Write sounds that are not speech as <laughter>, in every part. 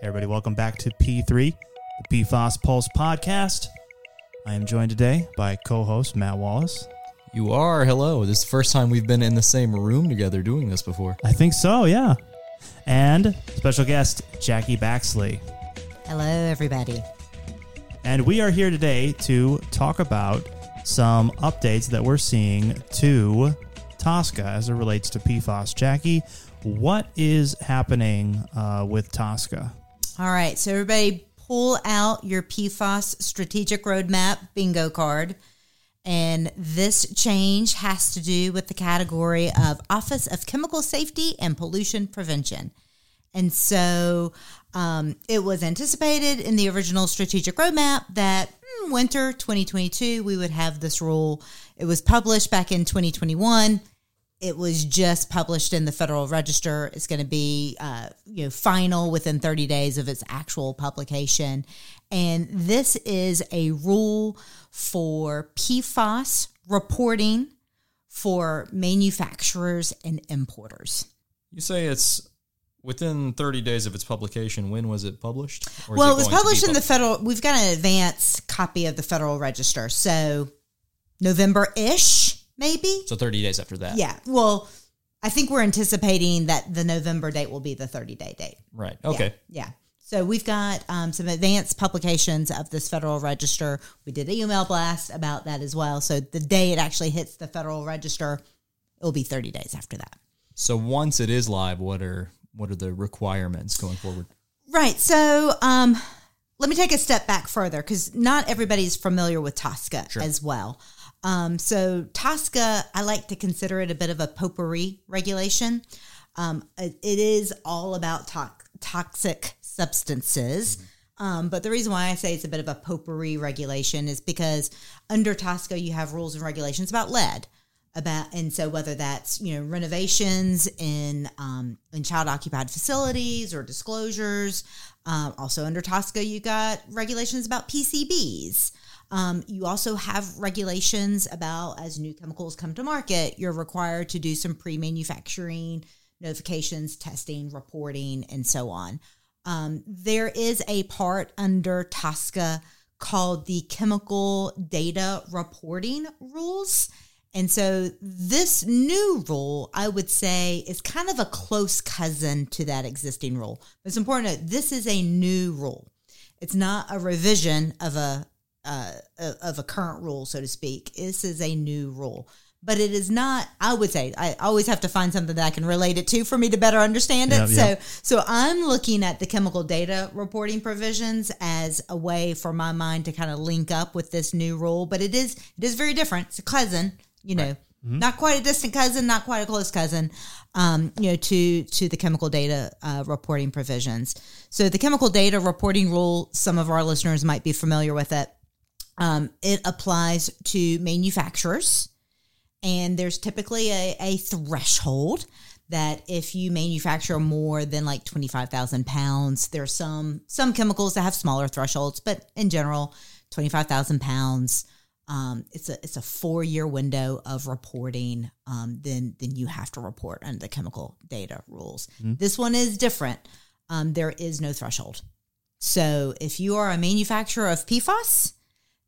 Hey everybody, welcome back to P3, the PFAS Pulse podcast. I am joined today by co-host Matt Wallace. You are. Hello. This is the first time we've been in the same room together doing this before. I think so, yeah. And special guest Jackie Baxley. Hello, everybody. And we are here today to talk about some updates that we're seeing to TSCA as it relates to PFAS. Jackie, what is happening uh, with TSCA? All right, so everybody pull out your PFAS strategic roadmap bingo card. And this change has to do with the category of Office of Chemical Safety and Pollution Prevention. And so um, it was anticipated in the original strategic roadmap that hmm, winter 2022, we would have this rule. It was published back in 2021. It was just published in the Federal Register. It's going to be, uh, you know, final within 30 days of its actual publication. And this is a rule for PFAS reporting for manufacturers and importers. You say it's within 30 days of its publication. When was it published? Well, it, it was published in the federal. We've got an advance copy of the Federal Register, so November ish, maybe. So 30 days after that. Yeah. Well, I think we're anticipating that the November date will be the 30 day date. Right. Okay. Yeah. yeah. So we've got um, some advanced publications of this Federal Register. We did an email blast about that as well. So the day it actually hits the Federal Register, it will be 30 days after that. So once it is live, what are what are the requirements going forward? Right. So um, let me take a step back further because not everybody's familiar with TSCA sure. as well. Um, so TSCA, I like to consider it a bit of a potpourri regulation. Um, it, it is all about to- toxic substances. Um, but the reason why I say it's a bit of a potpourri regulation is because under TSCA you have rules and regulations about lead about and so whether that's you know renovations in um, in child occupied facilities or disclosures um, also under TSCA you got regulations about pcbs um, you also have regulations about as new chemicals come to market you're required to do some pre-manufacturing notifications testing reporting and so on um, there is a part under TSCA called the chemical data reporting rules and so this new rule, I would say, is kind of a close cousin to that existing rule. But it's important to note this is a new rule. It's not a revision of a uh, of a current rule, so to speak. This is a new rule, but it is not. I would say I always have to find something that I can relate it to for me to better understand it. so, so I'm looking at the chemical data reporting provisions as a way for my mind to kind of link up with this new rule. But it is it is very different. It's a cousin you know, right. mm-hmm. not quite a distant cousin, not quite a close cousin, um, you know, to to the chemical data uh, reporting provisions. So the chemical data reporting rule, some of our listeners might be familiar with it. Um, it applies to manufacturers, and there's typically a, a threshold that if you manufacture more than like 25,000 pounds, there's some some chemicals that have smaller thresholds, but in general, 25,000 pounds um, it's a it's a four year window of reporting. Um, then then you have to report under the chemical data rules. Mm-hmm. This one is different. Um, there is no threshold. So if you are a manufacturer of PFAS,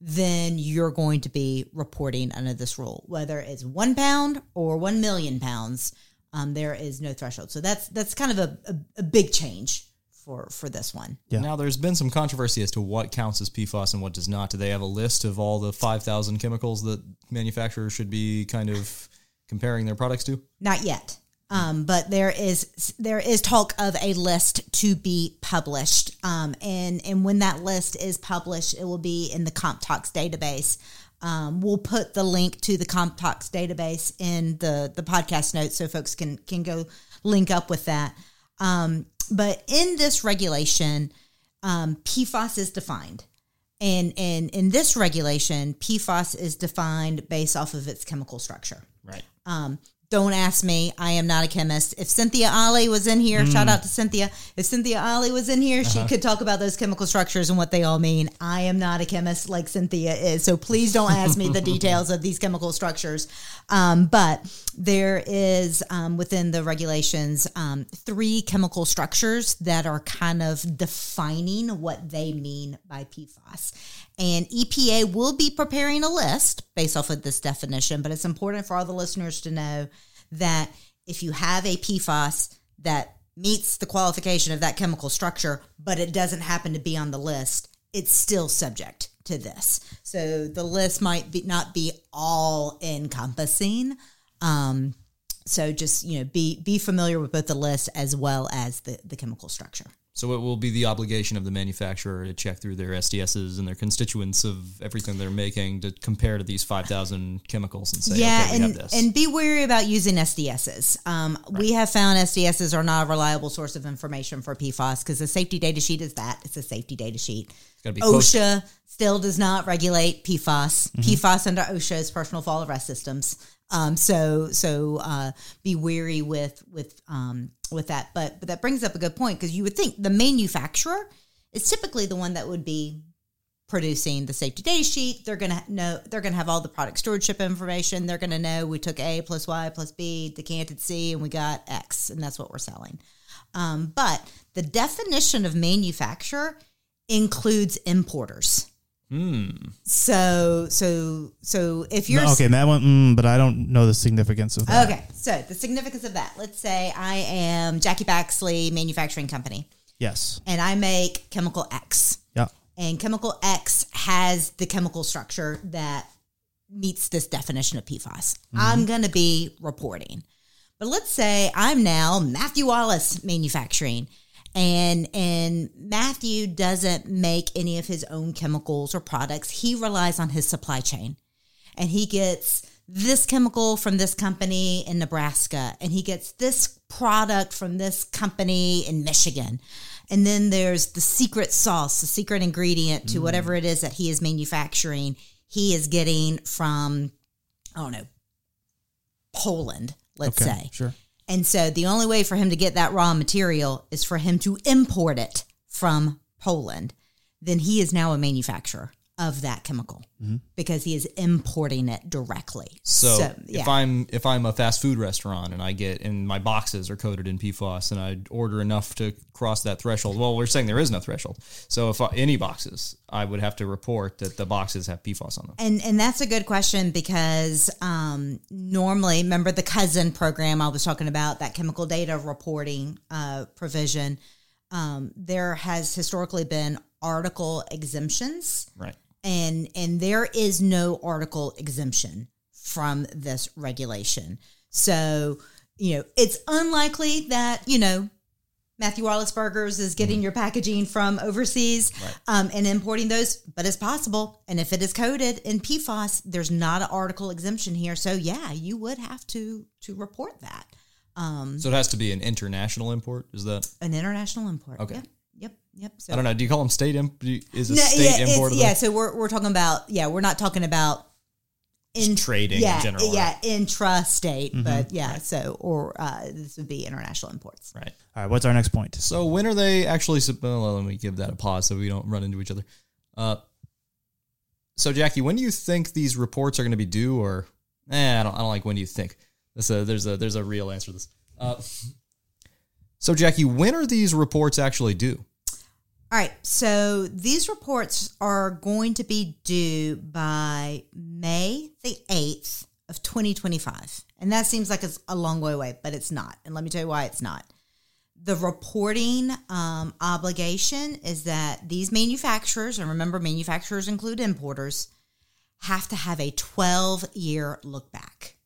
then you're going to be reporting under this rule, whether it's one pound or one million pounds. Um, there is no threshold. So that's that's kind of a, a, a big change for for this one. Yeah. Now, there's been some controversy as to what counts as PFAS and what does not. Do they have a list of all the 5,000 chemicals that manufacturers should be kind of comparing their products to? Not yet. Um, but there is there is talk of a list to be published, um, and and when that list is published, it will be in the CompTox database. Um, we'll put the link to the CompTox database in the the podcast notes so folks can can go link up with that. Um, but in this regulation, um, PFAS is defined. And, and in this regulation, PFAS is defined based off of its chemical structure. Right. Um, don't ask me. I am not a chemist. If Cynthia Ali was in here, shout out to Cynthia. If Cynthia Ali was in here, she could talk about those chemical structures and what they all mean. I am not a chemist like Cynthia is. So please don't ask me the <laughs> details of these chemical structures. Um, but there is um, within the regulations um, three chemical structures that are kind of defining what they mean by PFAS. And EPA will be preparing a list based off of this definition, but it's important for all the listeners to know that if you have a PFAS that meets the qualification of that chemical structure, but it doesn't happen to be on the list, it's still subject to this. So the list might be not be all encompassing. Um, so just you know be be familiar with both the list as well as the the chemical structure. So it will be the obligation of the manufacturer to check through their SDSs and their constituents of everything they're making to compare to these 5,000 chemicals and say, yeah, okay, we and have this. and be wary about using SDSs. Um, We have found SDSs are not a reliable source of information for PFAS because the safety data sheet is that it's a safety data sheet. it's got to be post- OSHA still does not regulate PFAS. Mm-hmm. PFAS under OSHA is personal fall arrest systems. Um, so so uh, be wary with with um, with that. But but that brings up a good point because you would think the manufacturer is typically the one that would be producing the safety data sheet. They're gonna know they're gonna have all the product stewardship information. They're gonna know we took A plus Y plus B, decanted C, and we got X, and that's what we're selling. Um, but the definition of manufacturer includes importers. So so so if you're okay, Matt went, mm, but I don't know the significance of that. okay, so the significance of that. Let's say I am Jackie Baxley Manufacturing Company, Yes. and I make chemical X, Yeah. and chemical X has the chemical structure that meets this definition of PFAS. I'm going to be reporting. But let's say I'm now Matthew Wallace Manufacturing and and Matthew doesn't make any of his own chemicals or products. He relies on his supply chain. And he gets this chemical from this company in Nebraska and he gets this product from this company in Michigan. And then there's the secret sauce, the secret ingredient to mm. whatever it is that he is manufacturing. He is getting from I don't know, Poland, let's Okay. say. Sure. And so the only way for him to get that raw material is for him to import it from Poland. Then he is now a manufacturer of that chemical because he is importing it directly. So, if I'm if I'm a fast food restaurant and I get and my boxes are coated in PFAS and I order enough to cross that threshold, well, we're saying there is no threshold. So if I, any boxes, I would have to report that the boxes have PFAS on them. And and that's a good question because um, normally, remember the cousin program I was talking about that chemical data reporting uh, provision. Um, there has historically been article exemptions, Right. And and there is no article exemption from this regulation. So you know it's unlikely that you know Matthew Wallace Burgers is getting your packaging from overseas Right. um, and importing those, but it's possible. And if it is coded in PFAS, there's not an article exemption here. So yeah, you would have to to report that. Um, So it has to be an international import. Is that? an international import. Okay. Yep. Yep. Yep. So I don't know. Do you call them state imp? Is a No, state yeah, import? yeah. So we're we're talking about yeah, we're not talking about in trading in yeah, general, Yeah, intrastate, Mm-hmm. but yeah. So or uh, this would be international imports. Right. All right. What's our next point? So when are they actually? Well, let me give that a pause so we don't run into each other. Uh, so Jackie, when do you think these reports are going to be due? Or eh, I don't. I don't like when do you think. That's a, there's a there's a real answer to this. Uh, so Jackie, when are these reports actually due? All right. So these reports are going to be due by May the 8th of 2025. And that seems like it's a long way away, but it's not. And let me tell you why it's not. The reporting um, obligation is that these manufacturers, and remember, manufacturers include importers, have to have a 12 year look back.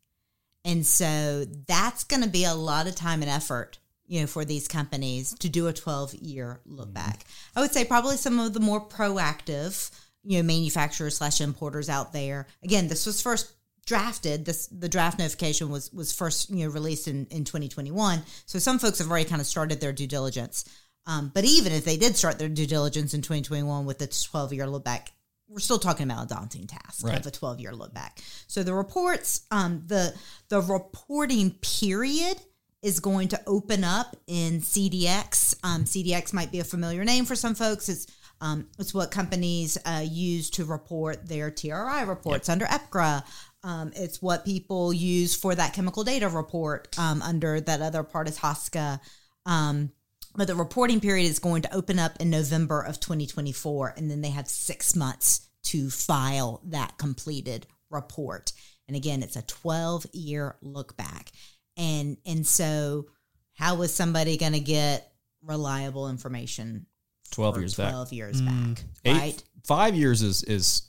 And so that's going to be a lot of time and effort, you know, for these companies to do a 12 year look back. I would say probably some of the more proactive, you know, manufacturers slash importers out there. Again, this was first drafted. This the draft notification was was first you know released in in 2021. So some folks have already kind of started their due diligence. Um, but even if they did start their due diligence in 2021 with the 12 year look back, we're still talking about a daunting task Right. of a 12 year look back. So the reports, um, the the reporting period is going to open up in CDX. Um, CDX might be a familiar name for some folks. It's um, it's what companies uh, use to report their TRI reports under EPCRA. Um, it's what people use for that chemical data report um, under that other part is TSCA. Um, but the reporting period is going to open up in November of 2024, and then they have six months to file that completed report. And again, it's a 12 year look back. And and so, how was somebody going to get reliable information? 12 for years back. 12 years mm. back, Eight- right? Five years is is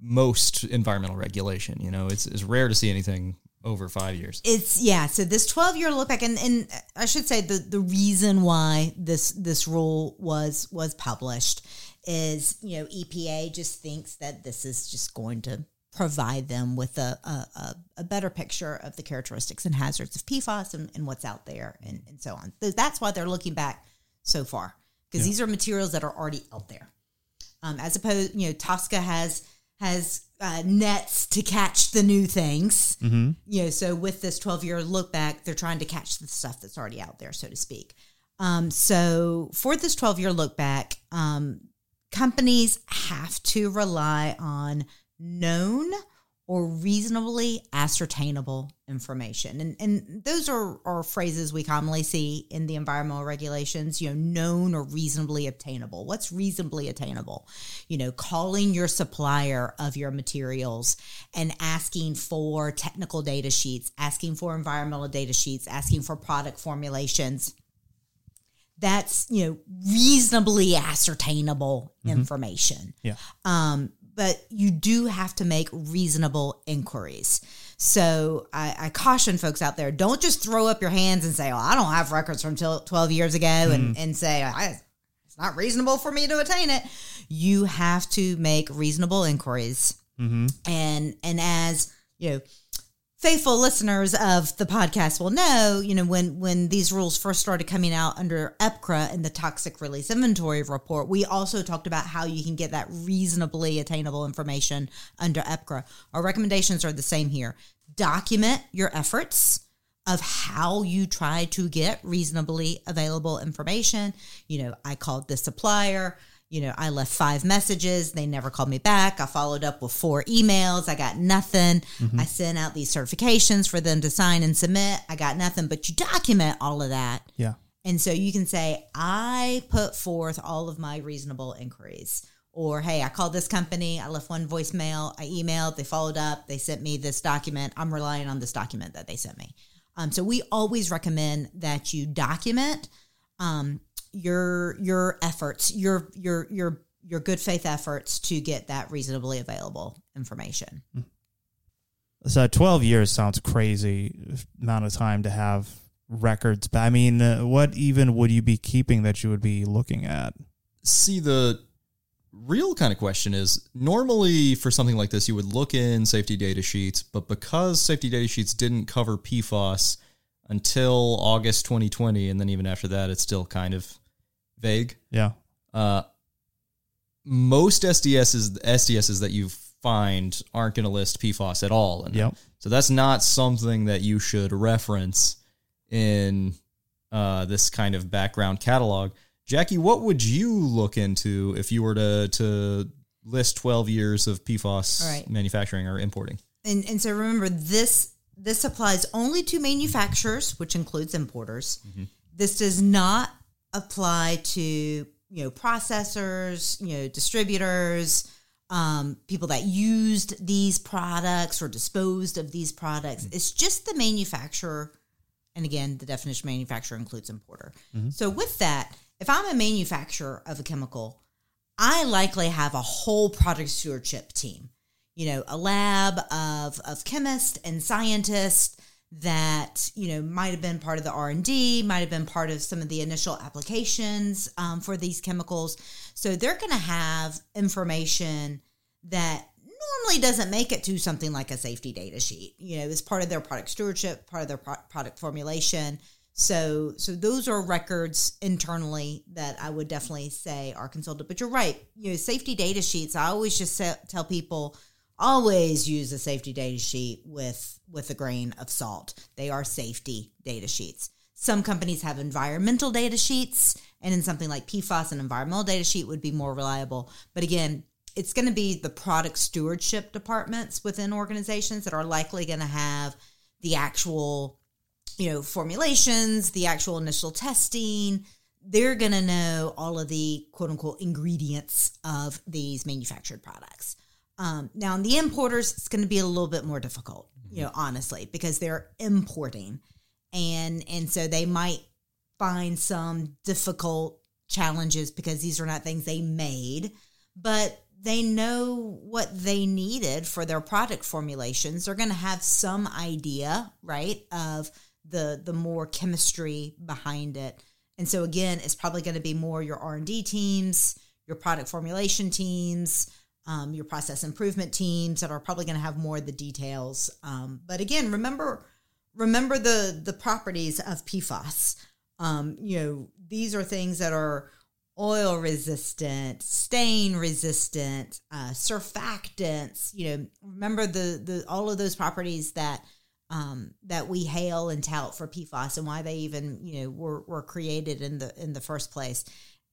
most environmental regulation. You know, it's, it's rare to see anything over five years. It's yeah. So this twelve year look back, and, and I should say the the reason why this this rule was was published is you know EPA just thinks that this is just going to provide them with a a, a, better picture of the characteristics and hazards of PFAS and, and what's out there and, and so on. So that's why they're looking back so far because these are materials that are already out there. Um, as opposed, you know, TSCA has has uh, nets to catch the new things. Mm-hmm. You know, so with this twelve year look back, they're trying to catch the stuff that's already out there, so to speak. Um, so for this twelve year look back, um, companies have to rely on known or reasonably ascertainable information. And, and those are, are phrases we commonly see in the environmental regulations, you know, known or reasonably obtainable. What's reasonably attainable? You know, calling your supplier of your materials and asking for technical data sheets, asking for environmental data sheets, asking for product formulations that's you know reasonably ascertainable information Yeah. um, but you do have to make reasonable inquiries. So I, I caution folks out there don't just throw up your hands and say oh i don't have records from 12 years ago and, and say it's not reasonable for me to attain it. You have to make reasonable inquiries. Mm-hmm. and and as you know faithful listeners of the podcast will know you know when when these rules first started coming out under epcra and the toxic release inventory report we also talked about how you can get that reasonably attainable information under epcra our recommendations are the same here. Document your efforts of how you try to get reasonably available information. You know i called the supplier you know, I left five messages. They never called me back. I followed up with four emails. I got nothing. I sent out these certifications for them to sign and submit. I got nothing. But you document all of that. Yeah. And so you can say, I put forth all of my reasonable inquiries. Or, hey, I called this company. I left one voicemail. I emailed. They followed up. They sent me this document. I'm relying on this document that they sent me. Um, so we always recommend that you document um, your your efforts, your your your your good faith efforts to get that reasonably available information. So 12 years sounds crazy amount of time to have records. But I mean, uh, what even would you be keeping that you would be looking at? See, the real kind of question is normally for something like this, you would look in safety data sheets, but because safety data sheets didn't cover PFOS until August 2020, and then even after that, it's still kind of vague. Yeah. Uh, most SDSs, SDSs that you find aren't going to list PFAS at all. in them. Yep. So that's not something that you should reference in uh, this kind of background catalog. Jackie, what would you look into if you were to to list 12 years of PFAS All right. manufacturing or importing? And and so remember this this applies only to manufacturers, which includes importers. This does not apply to you know processors, you know distributors, um, people that used these products or disposed of these products. It's just the manufacturer. And again, the definition of manufacturer includes importer. So with that, if I'm a manufacturer of a chemical, I likely have a whole product stewardship team. You know, a lab of of chemists and scientists that you know might have been part of the R and D, might have been part of some of the initial applications um, for these chemicals. So they're going to have information that normally doesn't make it to something like a safety data sheet. You know, it's part of their product stewardship, part of their pro- product formulation. So, so those are records internally that I would definitely say are consulted. But you're right. You know, safety data sheets. I always just tell people always use a safety data sheet with with a grain of salt. They are safety data sheets. Some companies have environmental data sheets, and in something like PFAS, an environmental data sheet would be more reliable. But again, it's going to be the product stewardship departments within organizations that are likely going to have the actual you know, formulations, the actual initial testing. They're going to know all of the quote unquote ingredients of these manufactured products. Um, now, in the importers, it's going to be a little bit more difficult, you know, honestly, because they're importing, and and so they might find some difficult challenges because these are not things they made, but they know what they needed for their product formulations. They're going to have some idea, right, of the the more chemistry behind it. And so again, it's probably going to be more your R and D teams, your product formulation teams, um, your process improvement teams that are probably going to have more of the details. Um, but again, remember remember the the properties of PFAS. Um, you know, these are things that are oil resistant, stain resistant, uh, surfactants. You know, remember the the all of those properties that um, that we hail and tout for PFAS and why they even you know were, were created in the in the first place,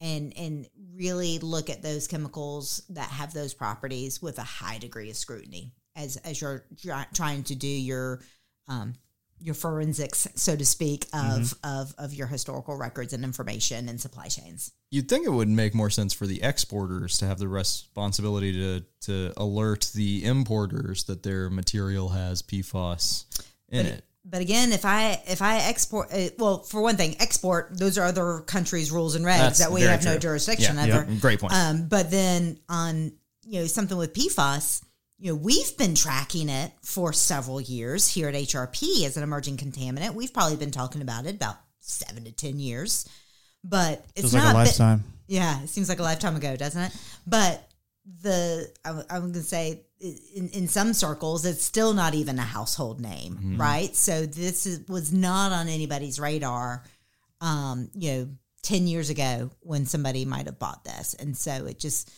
and and really look at those chemicals that have those properties with a high degree of scrutiny as as you're trying to do your um, your forensics, so to speak, of, mm-hmm. of of your historical records and information and supply chains. You'd think it would make more sense for the exporters to have the responsibility to to alert the importers that their material has PFAS in but, it. But again, if I if I export, uh, well, for one thing, export those are other countries' rules and regs That's that we have true. no jurisdiction yeah, over. Great point. Um, but then on you know something with PFAS you know, we've been tracking it for several years here at HRP as an emerging contaminant. We've probably been talking about it about seven to 10 years, but it's not like a lifetime. Yeah, it seems like a lifetime ago, doesn't it? But the, I, am going to say, in, in some circles, it's still not even a household name, mm-hmm. right? So this is, was not on anybody's radar, um, you know, 10 years ago when somebody might have bought this. And so it just,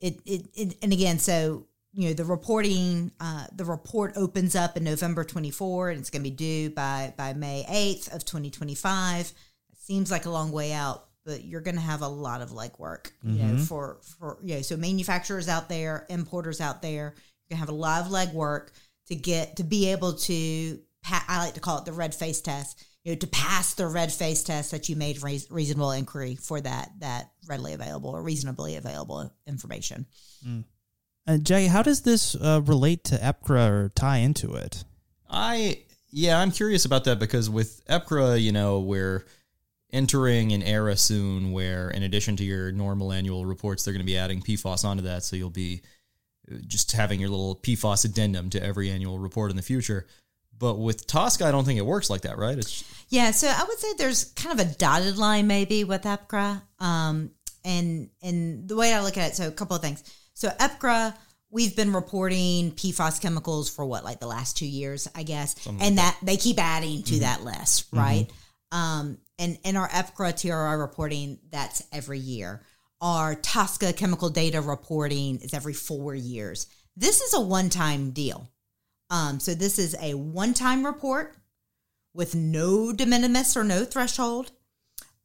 it, it, it and again, so you know the reporting uh, the report opens up in november 24 and it's going to be due by by may 8th of 2025 it seems like a long way out but you're going to have a lot of legwork you mm-hmm. know for for you know so manufacturers out there importers out there you're going to have a lot of legwork to get to be able to pa- i like to call it the red face test you know to pass the red face test that you made reasonable inquiry for that that readily available or reasonably available information mm. Uh, Jay, how does this uh, relate to EPCRA or tie into it? I yeah, I'm curious about that because with EPCRA, you know, we're entering an era soon where, in addition to your normal annual reports, they're going to be adding PFAS onto that. So you'll be just having your little PFAS addendum to every annual report in the future. But with TSCA, I don't think it works like that, right? It's yeah. So I would say there's kind of a dotted line maybe with EPCRA, um, and and the way I look at it. So a couple of things. So EPCRA, we've been reporting PFAS chemicals for what, like the last two years, I guess, Something and like that. that. they keep adding to mm-hmm. that list, right? Mm-hmm. Um, and in our EPCRA TRI reporting, that's every year. Our TSCA chemical data reporting is every four years. This is a one-time deal. Um, so this is a one-time report with no de minimis or no threshold.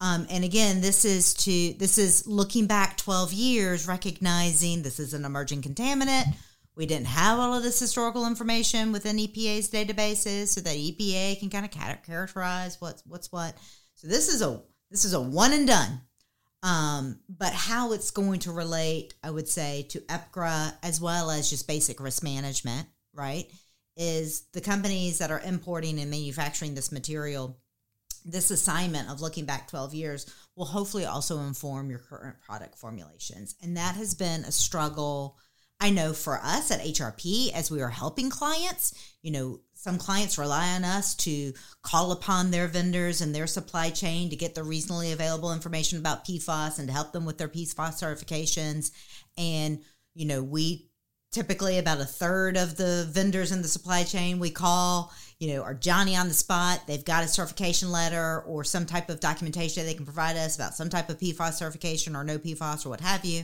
Um, and again, this is to this is looking back 12 years, recognizing this is an emerging contaminant. We didn't have all of this historical information within EPA's databases, so that EPA can kind of characterize what's what's what. So this is a this is a one and done. Um, but how it's going to relate, I would say, to EPCRA as well as just basic risk management, right? Is the companies that are importing and manufacturing this material this assignment of looking back 12 years will hopefully also inform your current product formulations. And that has been a struggle, I know, for us at HRP as we are helping clients. You know, some clients rely on us to call upon their vendors and their supply chain to get the reasonably available information about PFAS and to help them with their PFAS certifications. And, you know, we typically about a third of the vendors in the supply chain we call you know, are Johnny on the spot? They've got a certification letter or some type of documentation they can provide us about some type of PFAS certification or no PFAS or what have you.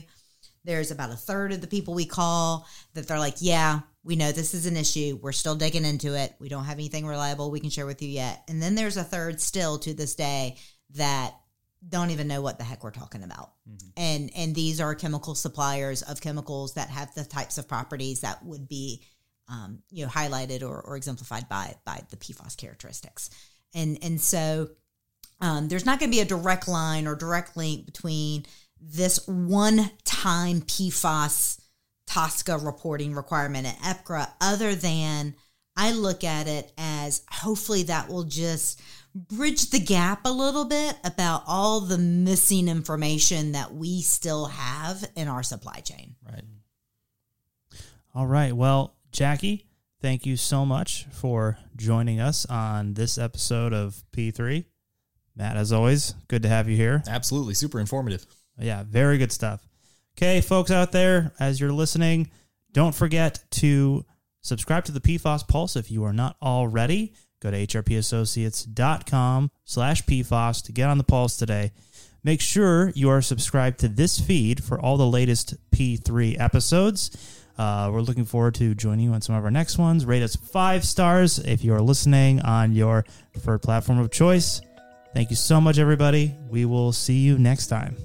There's about a third of the people we call that they're like, yeah, we know this is an issue. We're still digging into it. We don't have anything reliable we can share with you yet. And then there's a third still to this day that don't even know what the heck we're talking about. Mm-hmm. And and these are chemical suppliers of chemicals that have the types of properties that would be um, you know highlighted or, or exemplified by by the PFAS characteristics. And and so um, there's not going to be a direct line or direct link between this one time PFAS TSCA reporting requirement at EPCRA other than I look at it as hopefully that will just bridge the gap a little bit about all the missing information that we still have in our supply chain. Right. All right. Well, Jackie, thank you so much for joining us on this episode of P3. Matt, as always, good to have you here. Absolutely. Super informative. Yeah, very good stuff. Okay, folks out there, as you're listening, don't forget to subscribe to the PFAS Pulse if you are not already. Go to hrpassociates.com slash PFAS to get on the pulse today. Make sure you are subscribed to this feed for all the latest P3 episodes. Uh, we're looking forward to joining you on some of our next ones. Rate us five stars if you are listening on your preferred platform of choice. Thank you so much, everybody. We will see you next time.